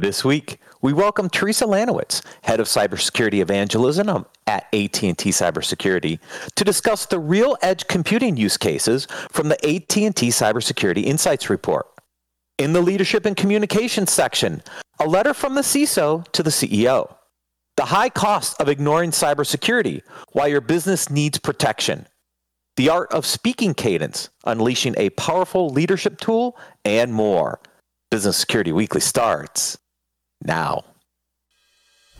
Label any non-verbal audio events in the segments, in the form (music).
This week, we welcome Theresa Lanowitz, head of cybersecurity evangelism um, at AT&T Cybersecurity, to discuss the real edge computing use cases from the AT&T Cybersecurity Insights report. In the leadership and communications section, a letter from the CISO to the CEO. The high cost of ignoring cybersecurity while your business needs protection. The art of speaking cadence, unleashing a powerful leadership tool, and more. Business Security Weekly starts now.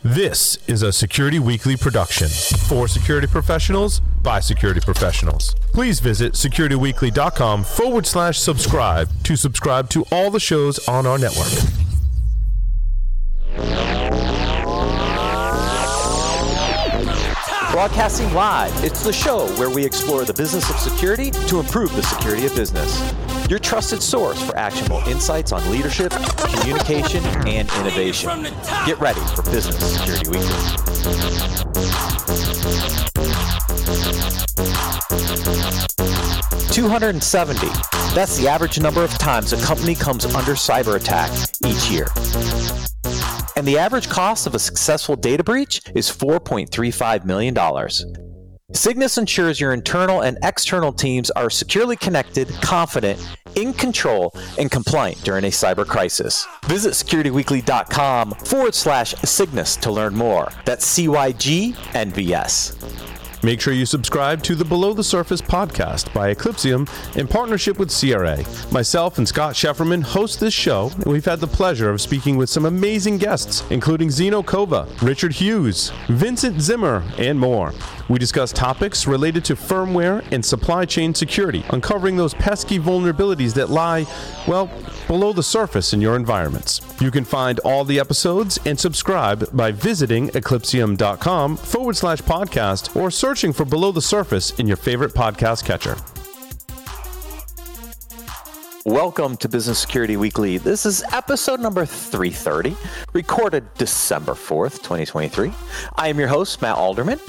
This is a Security Weekly production for security professionals by security professionals. Please visit securityweekly.com forward slash subscribe to subscribe to all the shows on our network. Broadcasting live, it's the show where we explore the business of security to improve the security of business. Your trusted source for actionable insights on leadership, communication, and innovation. Get ready for Business Security Weekly. Two hundred and seventy. That's the average number of times a company comes under cyber attack each year. And the average cost of a successful data breach is $4.35 million. CYGNVS ensures your internal and external teams are securely connected, confident, in control, and compliant during a cyber crisis. Visit securityweekly.com forward slash CYGNVS to learn more. That's CYG NVS. Make sure you subscribe to the Below the Surface podcast by Eclypsium in partnership with CRA. Myself and Scott Scheferman host this show, and we've had the pleasure of speaking with some amazing guests, including Xeno Kovah, Richard Hughes, Vincent Zimmer, and more. We discuss topics related to firmware and supply chain security, uncovering those pesky vulnerabilities that lie, well, below the surface in your environments. You can find all the episodes and subscribe by visiting eclypsium.com forward slash podcast or searching for Below the Surface in your favorite podcast catcher. Welcome to Business Security Weekly. This is episode number 330, recorded December 4th, 2023. I am your host, Matt Alderman.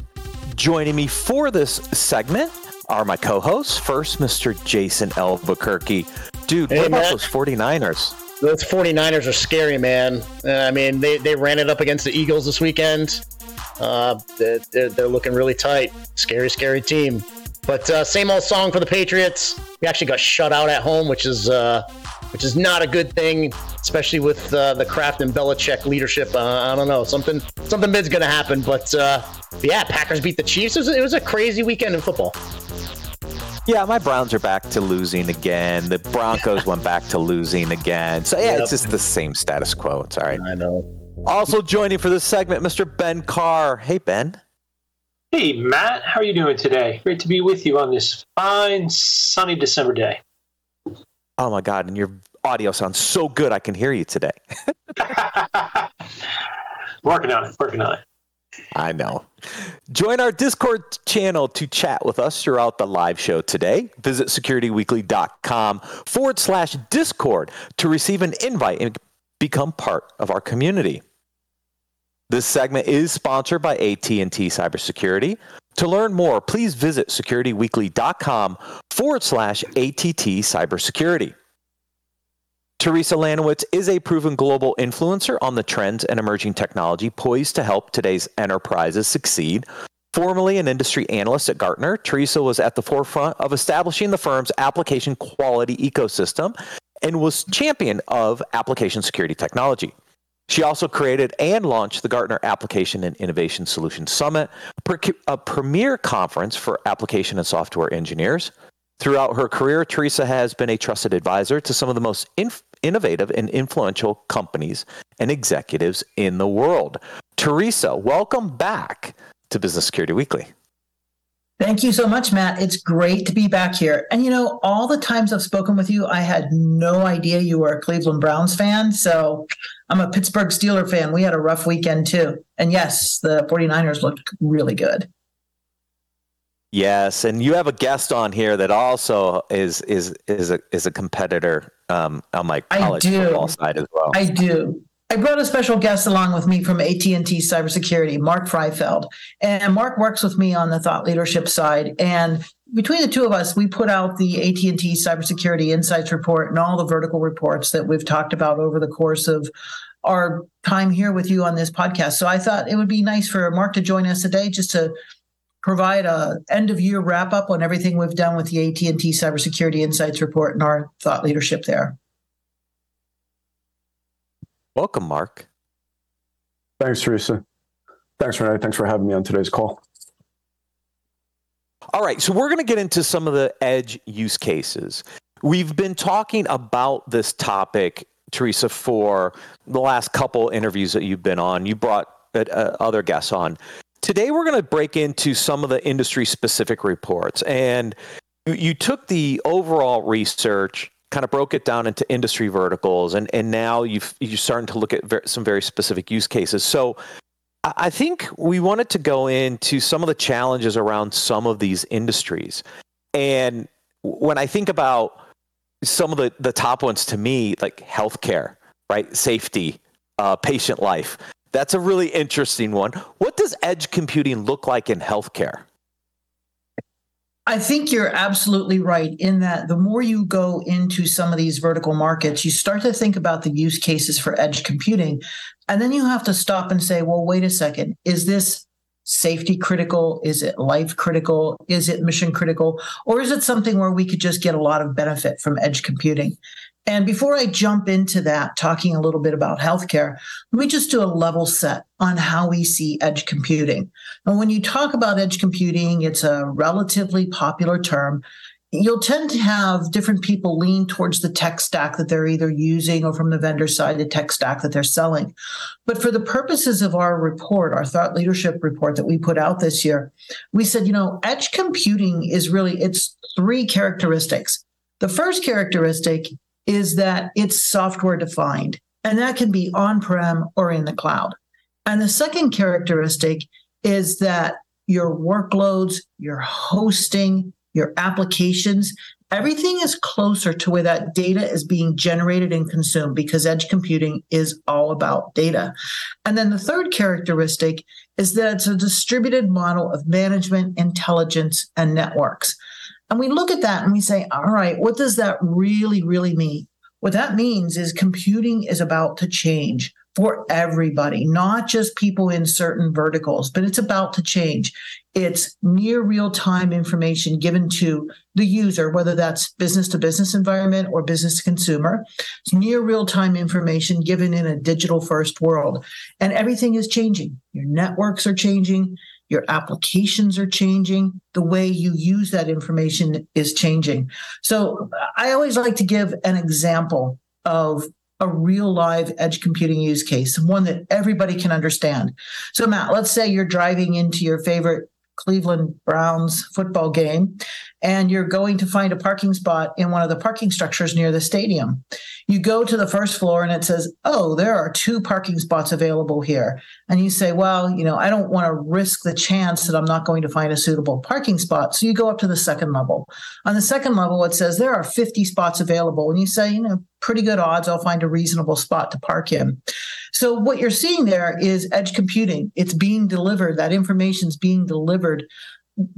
Joining me for this segment are my co-hosts. First, Mr. Jason Albuquerque. Dude, hey, what about those 49ers? Those 49ers are scary, man. Uh, I mean, they, they ran it up against the Eagles this weekend. Uh, they're, they're looking really tight. Scary, scary team. But uh, same old song for the Patriots. We actually got shut out at home, which is uh, which is not a good thing, especially with uh, the Kraft and Belichick leadership. Uh, I don't know, something something big's gonna happen. But uh, yeah, Packers beat the Chiefs. It was, it was a crazy weekend in football. Yeah, my Browns are back to losing again. The Broncos went back to losing again. So yeah, yep. it's just the same status quo. It's all right. I know. Also joining for this segment, Mr. Ben Carr. Hey, Ben. Hey, Matt. How are you doing today? Great to be with you on this fine, sunny December day. Oh my God! And your audio sounds so good. I can hear you today. (laughs) working on it. Working on it. I know. Join our Discord channel to chat with us throughout the live show today. Visit securityweekly.com forward slash Discord to receive an invite and become part of our community. This segment is sponsored by AT&T Cybersecurity. To learn more, please visit securityweekly.com forward slash ATT Cybersecurity. Theresa Lanowitz is a proven global influencer on the trends and emerging technology poised to help today's enterprises succeed. Formerly an industry analyst at Gartner, Theresa was at the forefront of establishing the firm's application quality ecosystem and was champion of application security technology. She also created and launched the Gartner Application and Innovation Solutions Summit, a premier conference for application and software engineers. Throughout her career, Theresa has been a trusted advisor to some of the most inf- innovative and influential companies and executives in the world. Theresa, welcome back to Business Security Weekly. Thank you so much, Matt. It's great to be back here. And you know, all the times I've spoken with you, I had no idea you were a Cleveland Browns fan. So I'm a Pittsburgh Steeler fan. We had a rough weekend too. And yes, the 49ers looked really good. Yes, and you have a guest on here that also is is is a is a competitor um, on my college football side as well. I do. I brought a special guest along with me from AT&T Cybersecurity, Mark Freifeld. And Mark works with me on the thought leadership side. And between the two of us, we put out the AT&T Cybersecurity Insights Report and all the vertical reports that we've talked about over the course of our time here with you on this podcast. So I thought it would be nice for Mark to join us today just to provide a end of year wrap up on everything we've done with the AT&T Cybersecurity Insights Report and our thought leadership there. Welcome, Mark. Thanks, Theresa. Thanks, Renee. Thanks for having me on today's call. All right, so we're going to get into some of the edge use cases. We've been talking about this topic, Theresa, for the last couple interviews that you've been on. You brought uh, uh other guests on. Today, we're going to break into some of the industry specific reports. And you took the overall research kind of broke it down into industry verticals and and now you've you're starting to look at ver- some very specific use cases. So i think we wanted to go into some of the challenges around some of these industries. And when i think about some of the the top ones to me like healthcare right? Safety uh, patient life. That's a really interesting one. What does edge computing look like in healthcare I think you're absolutely right in that the more you go into some of these vertical markets, you start to think about the use cases for edge computing. And then you have to stop and say, well, wait a second, is this safety critical? Is it life critical? Is it mission critical? Or is it something where we could just get a lot of benefit from edge computing? And before I jump into that, talking a little bit about healthcare, let me just do a level set on how we see edge computing. And when you talk about edge computing, it's a relatively popular term. You'll tend to have different people lean towards the tech stack that they're either using or from the vendor side, the tech stack that they're selling. But for the purposes of our report, our thought leadership report that we put out this year, we said, you know, edge computing is really, it's three characteristics. The first characteristic is that it's software defined, and that can be on prem or in the cloud. And the second characteristic is that your workloads, your hosting, your applications, everything is closer to where that data is being generated and consumed because edge computing is all about data. And then the third characteristic is that it's a distributed model of management, intelligence, and networks. And we look at that and we say, all right, what does that really, really mean? What that means is computing is about to change for everybody, not just people in certain verticals, but it's about to change. It's near real time information given to the user, whether that's business to business environment or business to consumer. It's near real time information given in a digital first world. And everything is changing. Your networks are changing. Your applications are changing. The way you use that information is changing. So I always like to give an example of a real live edge computing use case, one that everybody can understand. So, Matt, let's say you're driving into your favorite Cleveland Browns football game and you're going to find a parking spot in one of the parking structures near the stadium. You go to the first floor and it says, Oh, there are two parking spots available here. And you say, Well, you know, I don't want to risk the chance that I'm not going to find a suitable parking spot. So you go up to the second level. On the second level, it says there are 50 spots available. And you say, You know, pretty good odds I'll find a reasonable spot to park in. So what you're seeing there is edge computing. It's being delivered, that information is being delivered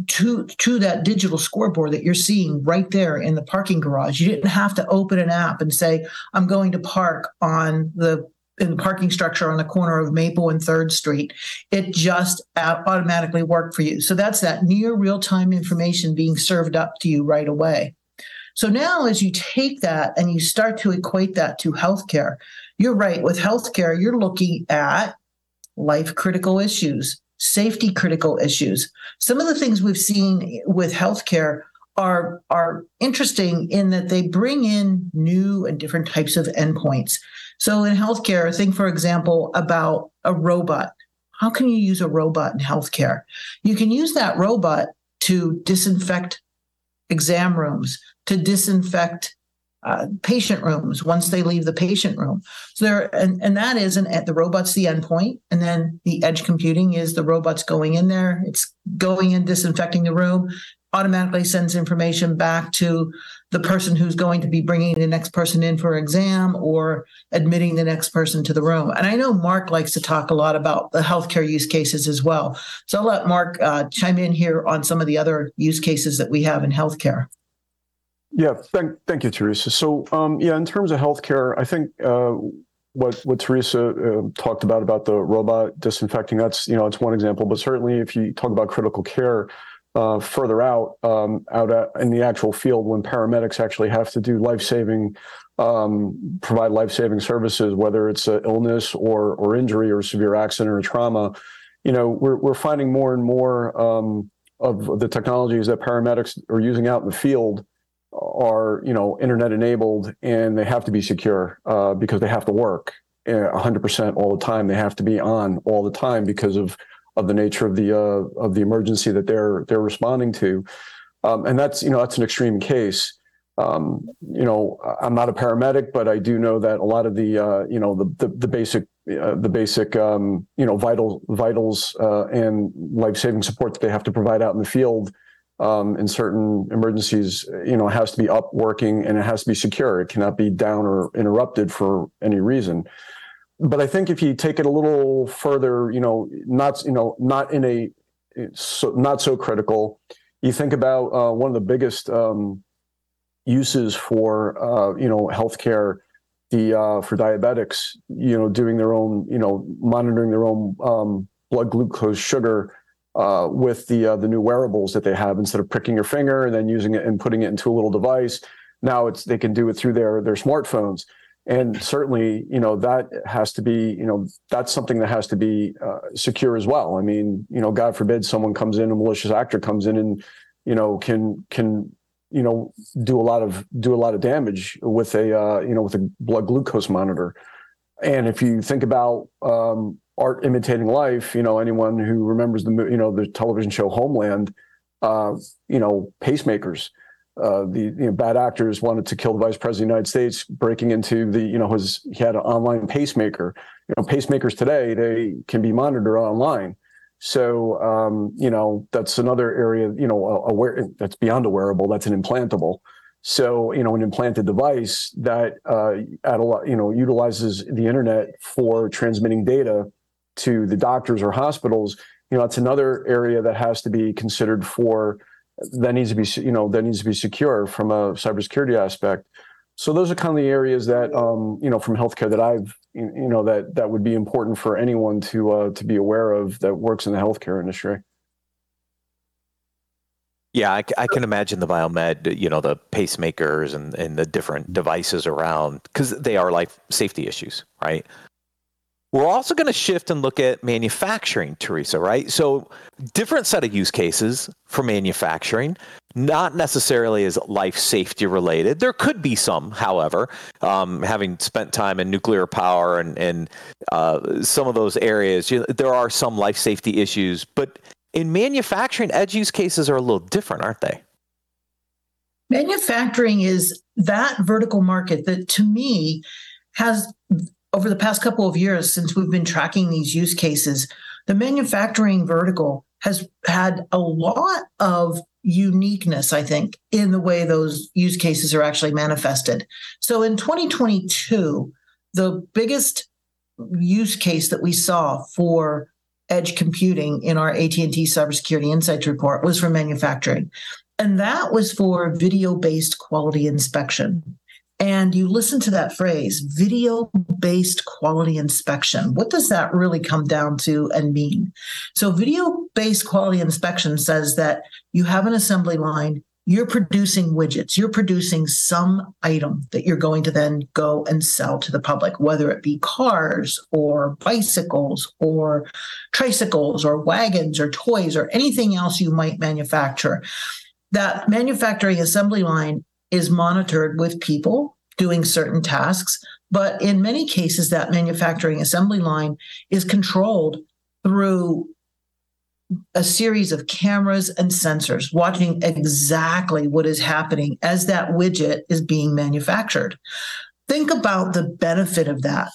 to to that digital scoreboard that you're seeing right there in the parking garage. You didn't have to open an app and say, "I'm going to park on the in the parking structure on the corner of Maple and Third Street." It just automatically worked for you. So that's that near real time information being served up to you right away. So now, as you take that and you start to equate that to healthcare, you're right. With healthcare, you're looking at life critical issues safety critical issues. Some of the things we've seen with healthcare are are interesting in that they bring in new and different types of endpoints. So in healthcare, think for example about a robot. How can you use a robot in healthcare? You can use that robot to disinfect exam rooms, to disinfect uh, patient rooms once they leave the patient room. So there, and, and that is an at the robot's the endpoint, and then the edge computing is the robot's going in there. It's going in disinfecting the room, automatically sends information back to the person who's going to be bringing the next person in for exam or admitting the next person to the room. And I know Mark likes to talk a lot about the healthcare use cases as well. So I'll let Mark uh, chime in here on some of the other use cases that we have in healthcare. Yeah, thank, thank you, Theresa. So, um, yeah, in terms of healthcare, I think uh, what what Theresa uh, talked about about the robot disinfecting that's you know it's one example, but certainly if you talk about critical care, uh, further out, um, out at, in the actual field, when paramedics actually have to do life saving, um, provide life saving services, whether it's an illness or or injury or severe accident or trauma, you know, we're we're finding more and more um, of the technologies that paramedics are using out in the field are you know internet enabled and they have to be secure uh, because they have to work 100% uh, all the time. They have to be on all the time because of of the nature of the uh, of the emergency that they're they're responding to, um, and that's you know that's an extreme case. Um, you know, I'm not a paramedic, but I do know that a lot of the uh, you know the the, the basic uh, the basic um, you know vital vitals uh, and life saving support that they have to provide out in the field um, in certain emergencies, you know, has to be up working and it has to be secure. It cannot be down or interrupted for any reason but I think if you take it a little further, you know, not you know not in a so, not so critical. You think about uh, one of the biggest um, uses for uh, you know healthcare, the uh, for diabetics, you know, doing their own, you know, monitoring their own um, blood glucose sugar uh, with the uh, the new wearables that they have instead of pricking your finger and then using it and putting it into a little device. Now it's they can do it through their their smartphones and certainly you know that has to be you know that's something that has to be uh, secure as well i mean you know god forbid someone comes in a malicious actor comes in and you know can can you know do a lot of do a lot of damage with a uh, you know with a blood glucose monitor and if you think about um, art imitating life you know anyone who remembers the you know the television show homeland uh, you know pacemakers uh, the you know, bad actors wanted to kill the vice president of the United States, breaking into the you know his he had an online pacemaker. You know, pacemakers today they can be monitored online. So um, you know that's another area you know aware that's beyond a wearable. That's an implantable. So you know an implanted device that uh, at a lot you know utilizes the internet for transmitting data to the doctors or hospitals. You know that's another area that has to be considered for that needs to be you know that needs to be secure from a cybersecurity aspect. So those are kind of the areas that um, you know from healthcare that I've you know that that would be important for anyone to uh, to be aware of that works in the healthcare industry. Yeah, I, I, can imagine the biomed, you know, the pacemakers and, and the different devices around because they are life safety issues, right? We're also going to shift and look at manufacturing, Theresa, right? So, different set of use cases for manufacturing, not necessarily as life safety related. There could be some, however, um, having spent time in nuclear power and, and uh, some of those areas, you know, there are some life safety issues. But in manufacturing, edge use cases are a little different, aren't they? Manufacturing is that vertical market that to me has over the past couple of years since we've been tracking these use cases, the manufacturing vertical has had a lot of uniqueness, I think, in the way those use cases are actually manifested. So in 2022, the biggest use case that we saw for edge computing in our AT&T Cybersecurity Insights report was for manufacturing. And that was for video-based quality inspection and you listen to that phrase video based quality inspection. What does that really come down to and mean? So video based quality inspection says that you have an assembly line you're producing widgets you're producing some item that you're going to then go and sell to the public whether it be cars or bicycles or tricycles or wagons or toys or anything else you might manufacture. That manufacturing assembly line is monitored with people doing certain tasks. But in many cases, that manufacturing assembly line is controlled through a series of cameras and sensors watching exactly what is happening as that widget is being manufactured. Think about the benefit of that.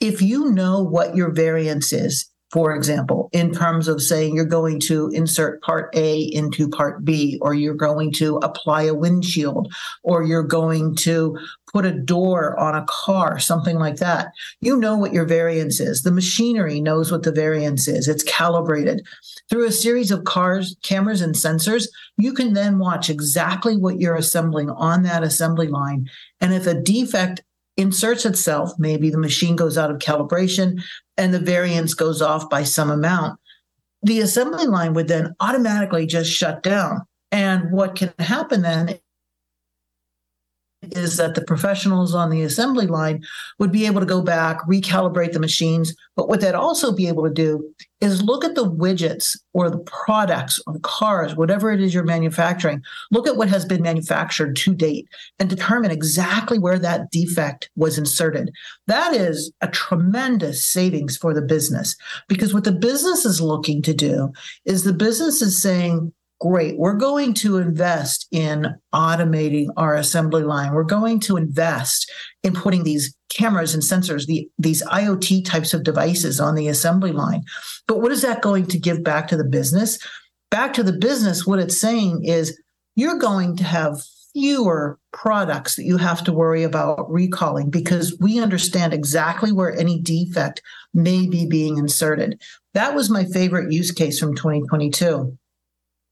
If you know what your variance is for example, in terms of saying you're going to insert part A into part B, or you're going to apply a windshield, or you're going to put a door on a car, something like that. You know what your variance is. The machinery knows what the variance is. It's calibrated. Through a series of cars, cameras, and sensors, you can then watch exactly what you're assembling on that assembly line. And if a defect inserts itself, maybe the machine goes out of calibration and the variance goes off by some amount, the assembly line would then automatically just shut down. And what can happen then is that the professionals on the assembly line would be able to go back, recalibrate the machines. But what they'd also be able to do is look at the widgets or the products or the cars, whatever it is you're manufacturing, look at what has been manufactured to date and determine exactly where that defect was inserted. That is a tremendous savings for the business because what the business is looking to do is the business is saying, great. We're going to invest in automating our assembly line. We're going to invest in putting these cameras and sensors, the, these IoT types of devices on the assembly line. But what is that going to give back to the business? Back to the business, what it's saying is you're going to have fewer products that you have to worry about recalling because we understand exactly where any defect may be being inserted. That was my favorite use case from 2022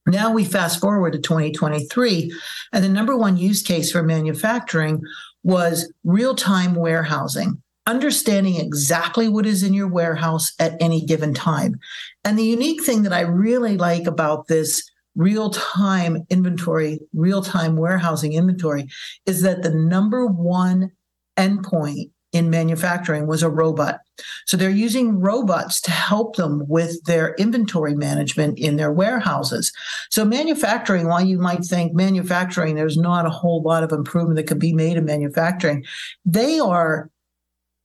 now we fast forward to 2023, and the number one use case for manufacturing was real time warehousing, understanding exactly what is in your warehouse at any given time. And the unique thing that I really like about this real time inventory, real time warehousing inventory is that the number one endpoint in manufacturing was a robot. So they're using robots to help them with their inventory management in their warehouses. So manufacturing, while you might think manufacturing, there's not a whole lot of improvement that could be made in manufacturing, they are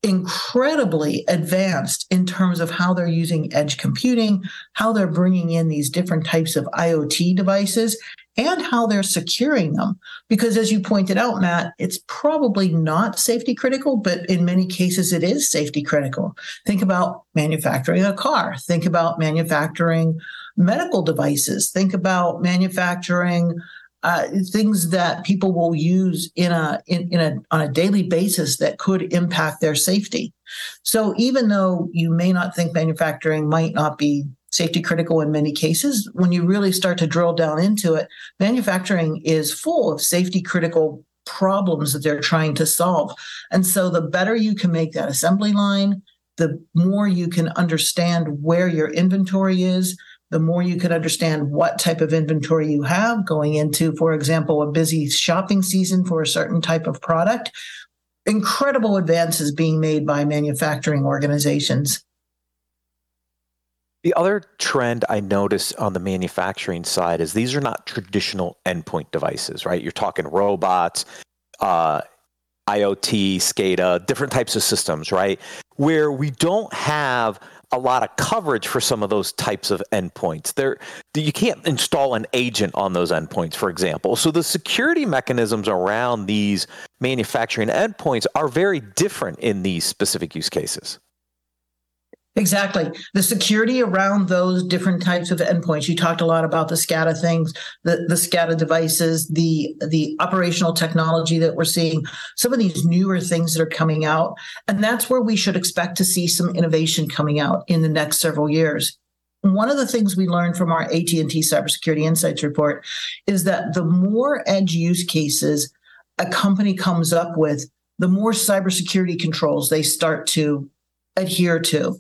incredibly advanced in terms of how they're using edge computing, how they're bringing in these different types of IoT devices, and how they're securing them. Because as you pointed out, Matt, it's probably not safety critical, but in many cases it is safety critical. Think about manufacturing a car, think about manufacturing medical devices, think about manufacturing uh, things that people will use in a in, in a on a daily basis that could impact their safety. So even though you may not think manufacturing might not be safety critical in many cases. When you really start to drill down into it, manufacturing is full of safety critical problems that they're trying to solve. And so the better you can make that assembly line, the more you can understand where your inventory is, the more you can understand what type of inventory you have going into, for example, a busy shopping season for a certain type of product. Incredible advances being made by manufacturing organizations. The other trend I notice on the manufacturing side is these are not traditional endpoint devices, right? You're talking robots, uh, IoT, SCADA, different types of systems, right? Where we don't have a lot of coverage for some of those types of endpoints. There, you can't install an agent on those endpoints, for example. So the security mechanisms around these manufacturing endpoints are very different in these specific use cases. Exactly. The security around those different types of endpoints. You talked a lot about the SCADA things, the, the SCADA devices, the the operational technology that we're seeing, some of these newer things that are coming out. And that's where we should expect to see some innovation coming out in the next several years. One of the things we learned from our AT&T Cybersecurity Insights report is that the more edge use cases a company comes up with, the more cybersecurity controls they start to adhere to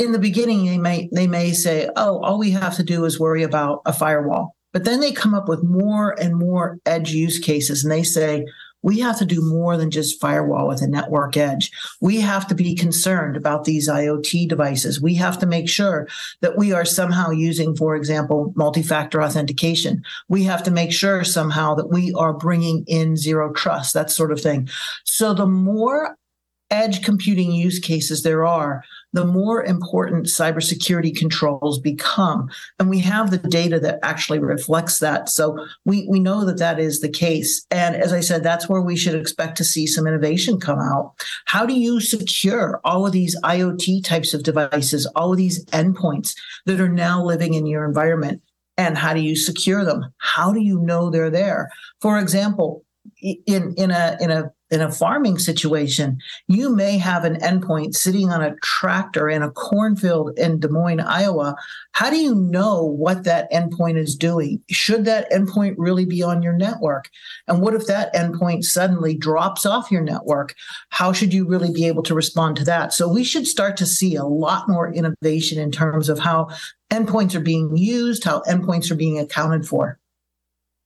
in the beginning they may they may say oh all we have to do is worry about a firewall but then they come up with more and more edge use cases and they say we have to do more than just firewall with a network edge. We have to be concerned about these IoT devices. We have to make sure that we are somehow using, for example, multi factor authentication. We have to make sure somehow that we are bringing in zero trust, that sort of thing. So the more edge computing use cases there are, the more important cybersecurity controls become. And we have the data that actually reflects that. So we, we know that that is the case. And as I said, that's where we should expect to see some innovation come out. How do you secure all of these IoT types of devices, all of these endpoints that are now living in your environment? And how do you secure them? How do you know they're there? For example, in in a in a in a farming situation, you may have an endpoint sitting on a tractor in a cornfield in Des Moines, Iowa. How do you know what that endpoint is doing? Should that endpoint really be on your network? And what if that endpoint suddenly drops off your network? How should you really be able to respond to that? So we should start to see a lot more innovation in terms of how endpoints are being used, how endpoints are being accounted for.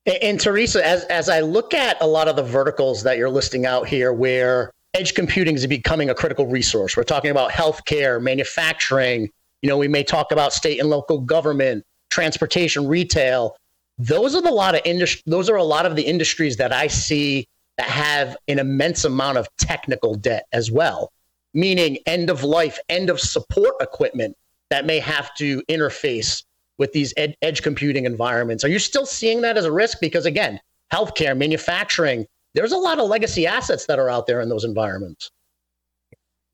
And Theresa, as as I look at a lot of the verticals that you're listing out here, where edge computing is becoming a critical resource, we're talking about healthcare, manufacturing. You know, we may talk about state and local government, transportation, retail. Those are the lot of industry. Those are a lot of the industries that I see that have an immense amount of technical debt as well, meaning end of life, end of support equipment that may have to interface with these ed- edge computing environments. Are you still seeing that as a risk? Because again, healthcare, manufacturing, there's a lot of legacy assets that are out there in those environments.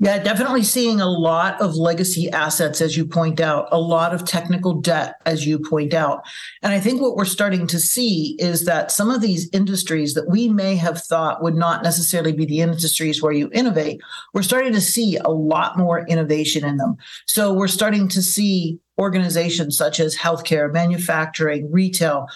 Yeah, definitely seeing a lot of legacy assets, as you point out, a lot of technical debt, as you point out. And I think what we're starting to see is that some of these industries that we may have thought would not necessarily be the industries where you innovate, we're starting to see a lot more innovation in them. So we're starting to see organizations such as healthcare, manufacturing, retail,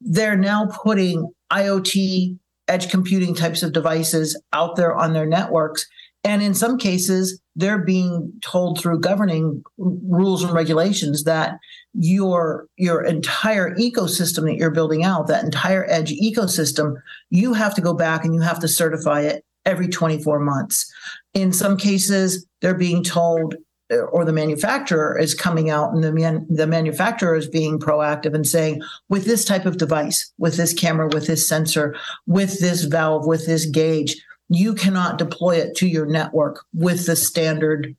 they're now putting IoT, edge computing types of devices out there on their networks and in some cases, they're being told through governing rules and regulations that your your entire ecosystem that you're building out, that entire edge ecosystem, you have to go back and you have to certify it every 24 months. In some cases, they're being told uh, or the manufacturer is coming out and the man, the manufacturer is being proactive and saying with this type of device with this camera with this sensor with this valve with this gauge you cannot deploy it to your network with the standard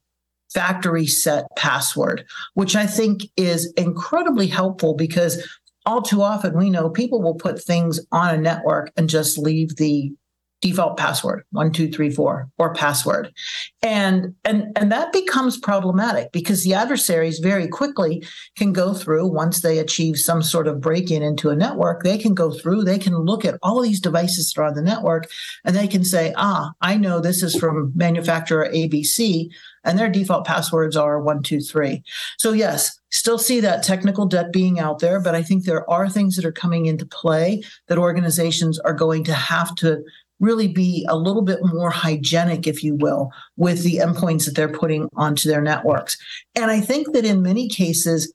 factory set password, which I think is incredibly helpful because all too often we know people will put things on a network and just leave the default password one two three four or password. And and and that becomes problematic because the adversaries very quickly can go through once they achieve some sort of break-in into a network they can go through they can look at all these devices that are on the network and they can say ah i know this is from manufacturer abc and their default passwords are one two three. So yes still see that technical debt being out there but i think there are things that are coming into play that organizations are going to have to really be a little bit more hygienic, if you will, with the endpoints that they're putting onto their networks. And I think that in many cases,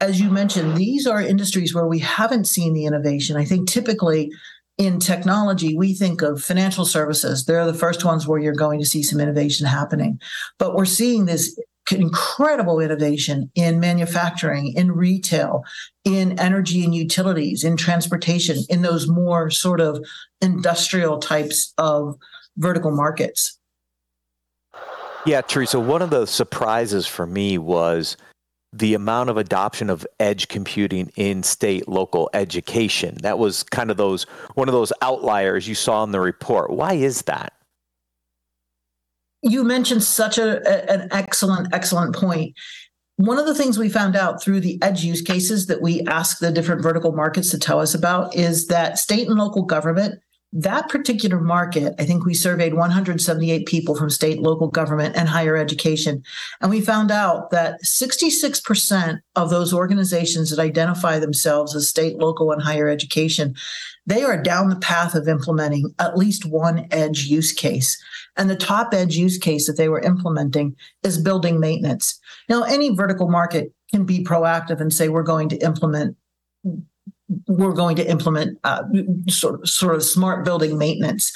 as you mentioned, these are industries where we haven't seen the innovation. I think typically in technology, we think of financial services. They're the first ones where you're going to see some innovation happening. But we're seeing this incredible innovation in manufacturing, in retail, in energy and utilities, in transportation, in those more sort of industrial types of vertical markets. Yeah, Theresa, one of the surprises for me was the amount of adoption of edge computing in state local education. That was kind of those one of those outliers you saw in the report. Why is that? You mentioned such a, a, an excellent, excellent point. One of the things we found out through the edge use cases that we asked the different vertical markets to tell us about is that state and local government, that particular market, I think we surveyed 178 people from state, local government, and higher education. And we found out that 66% of those organizations that identify themselves as state, local, and higher education, they are down the path of implementing at least one edge use case. And the top edge use case that they were implementing is building maintenance. Now, any vertical market can be proactive and say, we're going to implement we're going to implement uh, sort, of, sort of smart building maintenance.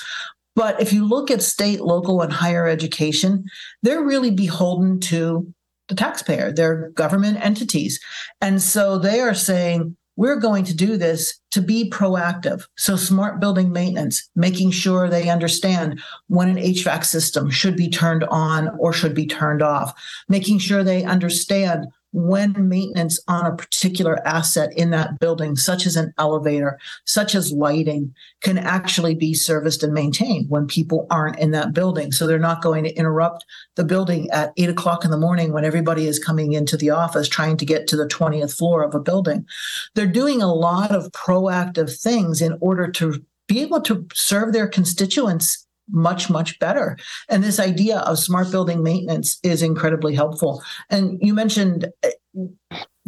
But if you look at state, local, and higher education, they're really beholden to the taxpayer, they're government entities. And so they are saying, we're going to do this to be proactive. So, smart building maintenance, making sure they understand when an HVAC system should be turned on or should be turned off, making sure they understand when maintenance on a particular asset in that building, such as an elevator, such as lighting, can actually be serviced and maintained when people aren't in that building. So they're not going to interrupt the building at eight o'clock in the morning when everybody is coming into the office trying to get to the 20th floor of a building. They're doing a lot of proactive things in order to be able to serve their constituents much much better. And this idea of smart building maintenance is incredibly helpful. And you mentioned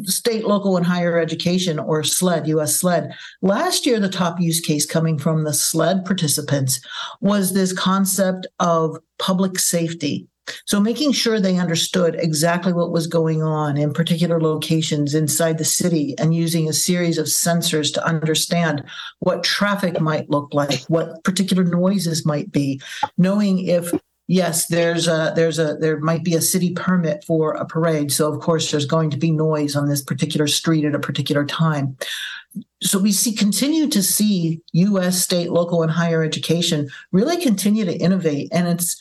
state local and higher education or sled us sled. Last year the top use case coming from the sled participants was this concept of public safety. So making sure they understood exactly what was going on in particular locations inside the city and using a series of sensors to understand what traffic might look like, what particular noises might be, knowing if yes there's a there's a there might be a city permit for a parade. So of course there's going to be noise on this particular street at a particular time. So we see continue to see us state local and higher education really continue to innovate. And it's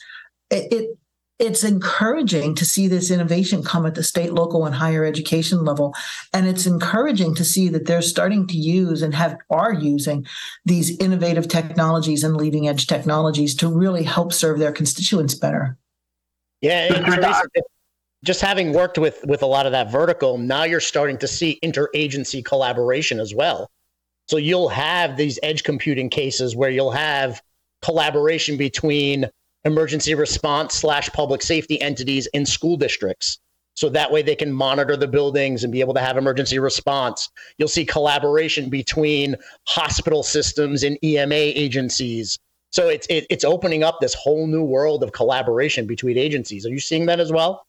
it, it it's encouraging to see this innovation come at the state, local, and higher education level. And it's encouraging to see that they're starting to use and have are using these innovative technologies and leading edge technologies to really help serve their constituents better. Yeah, just having worked with with a lot of that vertical, now you're starting to see interagency collaboration as well. So you'll have these edge computing cases where you'll have collaboration between emergency response slash public safety entities in school districts. So that way they can monitor the buildings and be able to have emergency response. You'll see collaboration between hospital systems and EMA agencies. So it's it, it's opening up this whole new world of collaboration between agencies. Are you seeing that as well?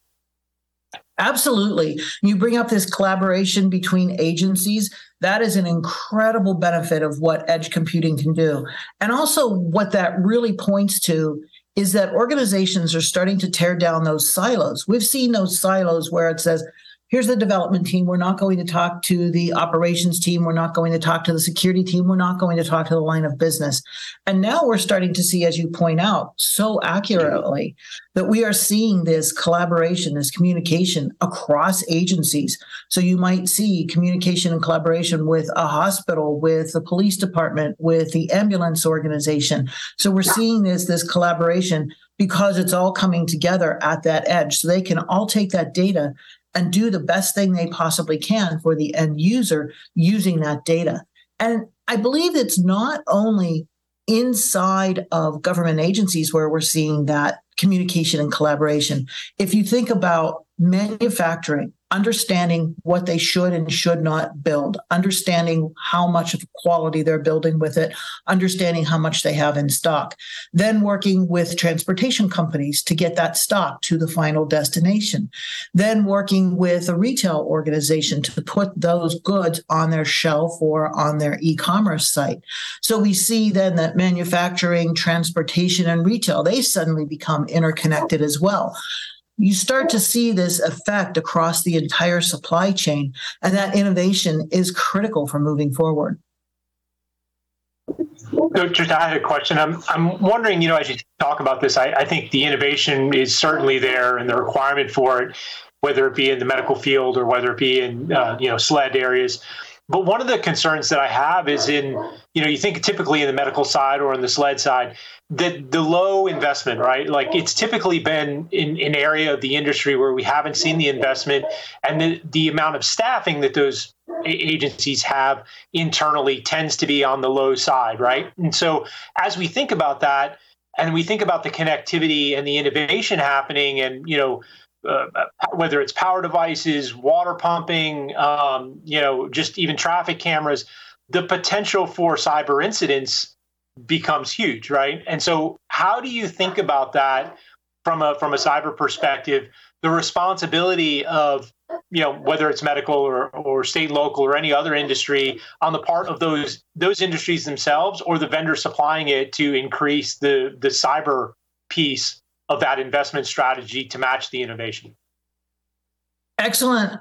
Absolutely. You bring up this collaboration between agencies. That is an incredible benefit of what edge computing can do. And also, what that really points to is that organizations are starting to tear down those silos. We've seen those silos where it says, here's the development team. We're not going to talk to the operations team. We're not going to talk to the security team. We're not going to talk to the line of business. And now we're starting to see, as you point out so accurately, that we are seeing this collaboration, this communication across agencies. So you might see communication and collaboration with a hospital, with the police department, with the ambulance organization. So we're seeing this, this collaboration because it's all coming together at that edge. So they can all take that data and do the best thing they possibly can for the end user using that data. And I believe it's not only inside of government agencies where we're seeing that communication and collaboration. If you think about manufacturing, understanding what they should and should not build, understanding how much of quality they're building with it, understanding how much they have in stock, then working with transportation companies to get that stock to the final destination, then working with a retail organization to put those goods on their shelf or on their e-commerce site. So we see then that manufacturing, transportation, and retail, they suddenly become interconnected as well you start to see this effect across the entire supply chain, and that innovation is critical for moving forward. Just I had a question. I'm I'm wondering, you know, as you talk about this, I, I think the innovation is certainly there and the requirement for it, whether it be in the medical field or whether it be in uh, you know SLED areas. But one of the concerns that I have is in, you know, you think typically in the medical side or on the SLED side, that the low investment, right? Like it's typically been in an area of the industry where we haven't seen the investment and the, the amount of staffing that those agencies have internally tends to be on the low side, right? And so as we think about that and we think about the connectivity and the innovation happening and, you know, uh, whether it's power devices, water pumping, um, you know, just even traffic cameras, the potential for cyber incidents becomes huge, right? And so, how do you think about that from a from a cyber perspective? The responsibility of you know whether it's medical or, or state local or any other industry on the part of those those industries themselves or the vendor supplying it to increase the the cyber piece of that investment strategy to match the innovation excellent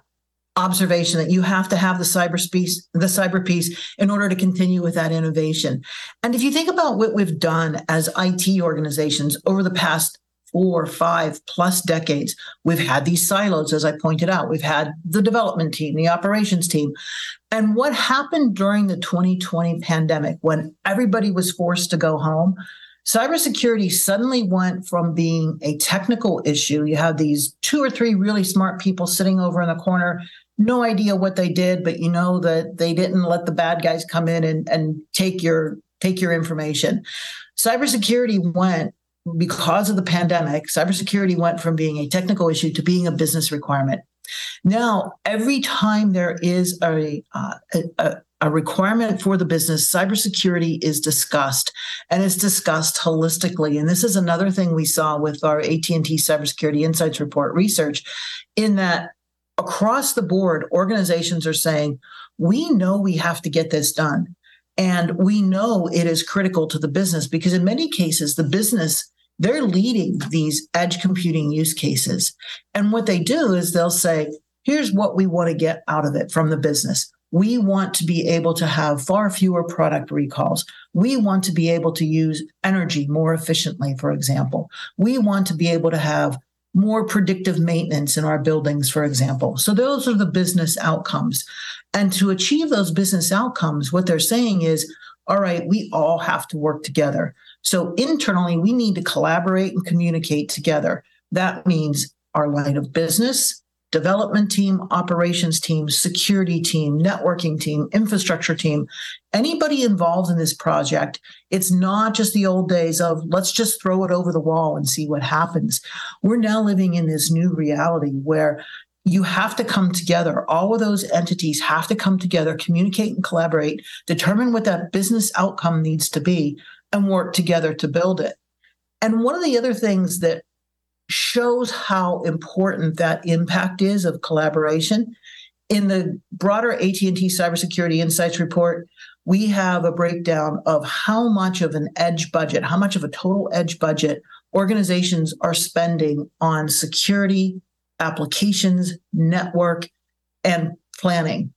observation that you have to have the cyber piece, the cyber piece in order to continue with that innovation. And if you think about what we've done as IT organizations over the past four, five plus decades, we've had these silos, as I pointed out. We've had the development team, the operations team. And what happened during the 2020 pandemic when everybody was forced to go home? Cybersecurity suddenly went from being a technical issue. You have these two or three really smart people sitting over in the corner no idea what they did, but you know that they didn't let the bad guys come in and, and take your take your information. Cybersecurity went because of the pandemic, cybersecurity went from being a technical issue to being a business requirement. Now, every time there is a, uh, a, a requirement for the business, cybersecurity is discussed and it's discussed holistically. And this is another thing we saw with our AT&T Cybersecurity Insights Report research in that across the board, organizations are saying, we know we have to get this done. And we know it is critical to the business because in many cases, the business, they're leading these edge computing use cases. And what they do is they'll say, here's what we want to get out of it from the business. We want to be able to have far fewer product recalls. We want to be able to use energy more efficiently, for example. We want to be able to have more predictive maintenance in our buildings, for example. So those are the business outcomes. And to achieve those business outcomes, what they're saying is, all right, we all have to work together. So internally, we need to collaborate and communicate together. That means our line of business, development team, operations team, security team, networking team, infrastructure team, anybody involved in this project, it's not just the old days of let's just throw it over the wall and see what happens. We're now living in this new reality where you have to come together. All of those entities have to come together, communicate and collaborate, determine what that business outcome needs to be, and work together to build it. And one of the other things that shows how important that impact is of collaboration. In the broader AT&T Cybersecurity Insights report, we have a breakdown of how much of an edge budget, how much of a total edge budget organizations are spending on security, applications, network, and planning.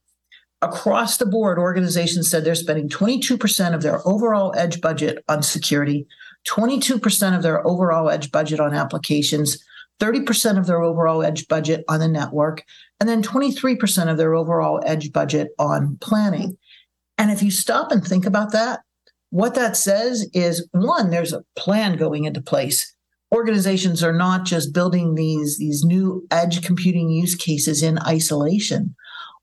Across the board, organizations said they're spending 22% of their overall edge budget on security, 22% of their overall edge budget on applications, 30% of their overall edge budget on the network, and then 23% of their overall edge budget on planning. And if you stop and think about that, what that says is one, there's a plan going into place. Organizations are not just building these, these new edge computing use cases in isolation.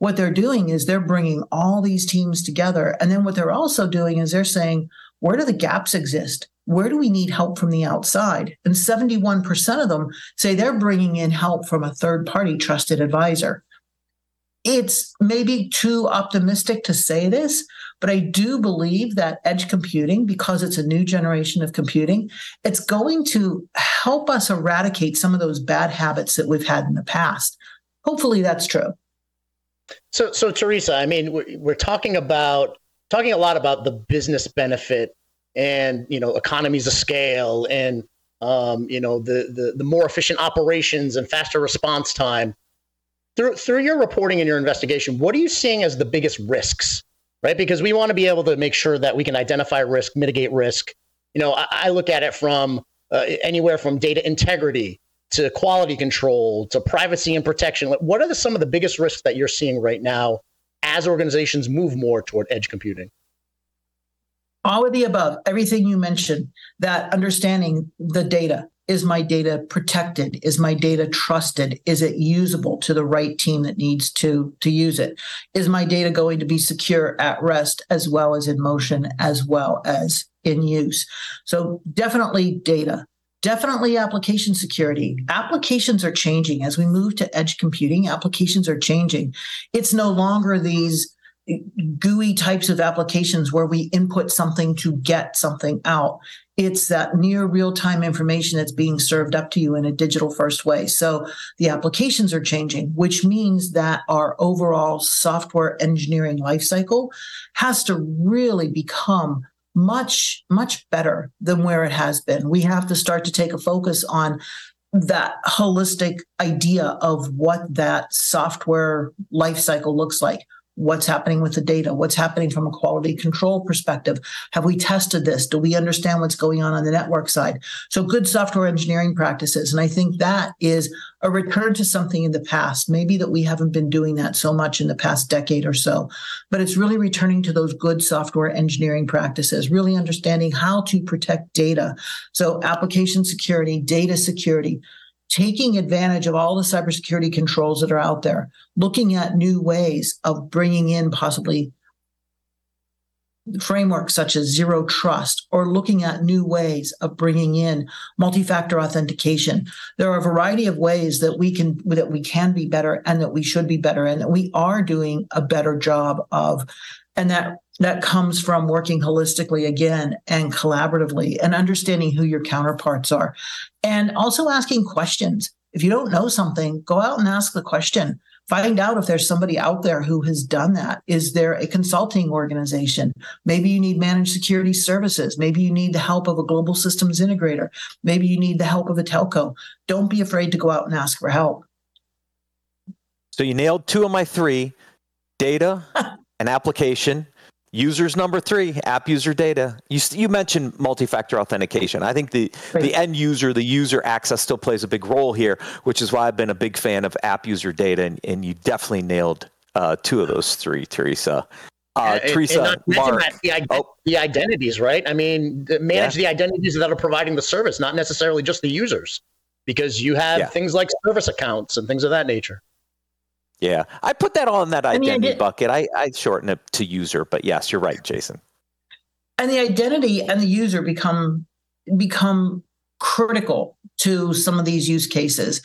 What they're doing is they're bringing all these teams together. And then what they're also doing is they're saying, where do the gaps exist? where do we need help from the outside? And 71% of them say they're bringing in help from a third party trusted advisor. It's maybe too optimistic to say this, but I do believe that edge computing, because it's a new generation of computing, it's going to help us eradicate some of those bad habits that we've had in the past. Hopefully that's true. So, so Theresa, I mean, we're, we're talking about talking a lot about the business benefit and you know economies of scale and um, you know the, the the more efficient operations and faster response time. Through through your reporting and your investigation what are you seeing as the biggest risks right? Because we want to be able to make sure that we can identify risk mitigate risk. You know i, I look at it from uh, anywhere from data integrity to quality control to privacy and protection what are the, some of the biggest risks that you're seeing right now as organizations move more toward edge computing all of the above, everything you mentioned, that understanding the data. Is my data protected? Is my data trusted? Is it usable to the right team that needs to, to use it? Is my data going to be secure at rest as well as in motion as well as in use? So definitely data. Definitely application security. Applications are changing as we move to edge computing. Applications are changing. It's no longer these eh, GUI types of applications where we input something to get something out. It's that near real time information that's being served up to you in a digital first way. So the applications are changing, which means that our overall software engineering lifecycle has to really become much, much better than where it has been. We have to start to take a focus on that holistic idea of what that software lifecycle looks like what's happening with the data what's happening from a quality control perspective. Have we tested this? Do we understand what's going on on the network side? So good software engineering practices and i think that is a return to something in the past maybe that we haven't been doing that so much in the past decade or so. But it's really returning to those good software engineering practices really understanding how to protect data. So application security data security taking advantage of all the cybersecurity controls that are out there, looking at new ways of bringing in possibly frameworks such as zero trust or looking at new ways of bringing in multi-factor authentication. There are a variety of ways that we can that we can be better and that we should be better and that we are doing a better job of. And that that comes from working holistically again and collaboratively and understanding who your counterparts are. And also asking questions. If you don't know something go out and ask the question. Find out if there's somebody out there who has done that. Is there a consulting organization? Maybe you need managed security services. Maybe you need the help of a global systems integrator. Maybe you need the help of a telco. Don't be afraid to go out and ask for help. So you nailed two of my three data (laughs) and application users number three app user data you, you mentioned multi-factor authentication i think the, right. the end user the user access still plays a big role here which is why i've been a big fan of app user data and, and you definitely nailed uh, two of those three theresa uh, and, Theresa, and Mark, the, ident- oh. the, identities, right? I mean, manage yeah. the identities that are providing the service, not necessarily just the users, because you have yeah. things like service accounts and things of that nature. Yeah, I put that all in that identity I mean, I bucket. I, I shorten it to user, but yes, you're right, Jason. And the identity and the user become become critical to some of these use cases.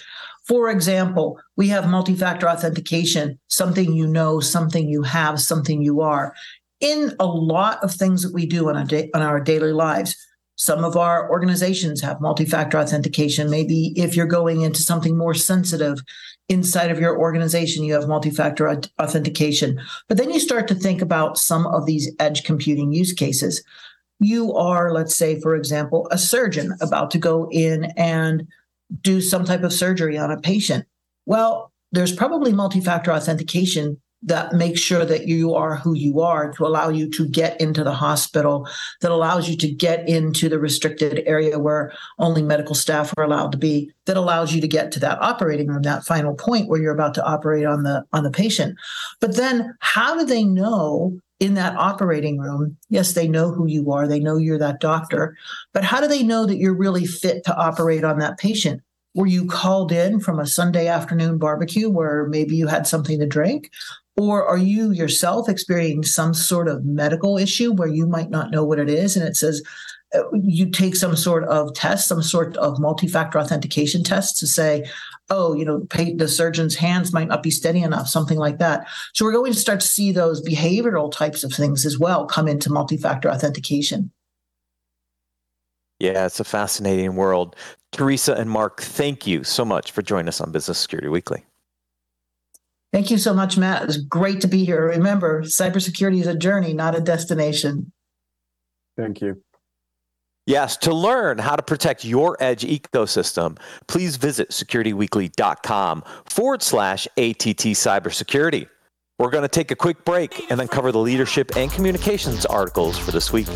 For example, we have multi-factor authentication, something you know, something you have, something you are. In a lot of things that we do on da- on our daily lives, some of our organizations have multi factor authentication. Maybe if you're going into something more sensitive inside of your organization, you have multi factor authentication. But then you start to think about some of these edge computing use cases. You are, let's say, for example, a surgeon about to go in and do some type of surgery on a patient. Well, there's probably multi factor authentication that makes sure that you are who you are to allow you to get into the hospital, that allows you to get into the restricted area where only medical staff are allowed to be, that allows you to get to that operating room, that final point where you're about to operate on the on the patient. But then how do they know in that operating room? Yes, they know who you are, they know you're that doctor, but how do they know that you're really fit to operate on that patient? Were you called in from a Sunday afternoon barbecue where maybe you had something to drink? Or are you yourself experiencing some sort of medical issue where you might not know what it is? And it says uh, you take some sort of test, some sort of multi factor authentication test to say, oh, you know, the surgeon's hands might not be steady enough, something like that. So we're going to start to see those behavioral types of things as well come into multi factor authentication. Yeah, it's a fascinating world. Theresa and Mark, thank you so much for joining us on Business Security Weekly. Thank you so much, Matt. It's great to be here. Remember, cybersecurity is a journey, not a destination. Thank you. Yes, to learn how to protect your edge ecosystem, please visit securityweekly.com forward slash ATT cybersecurity. We're going to take a quick break and then cover the leadership and communications articles for this week.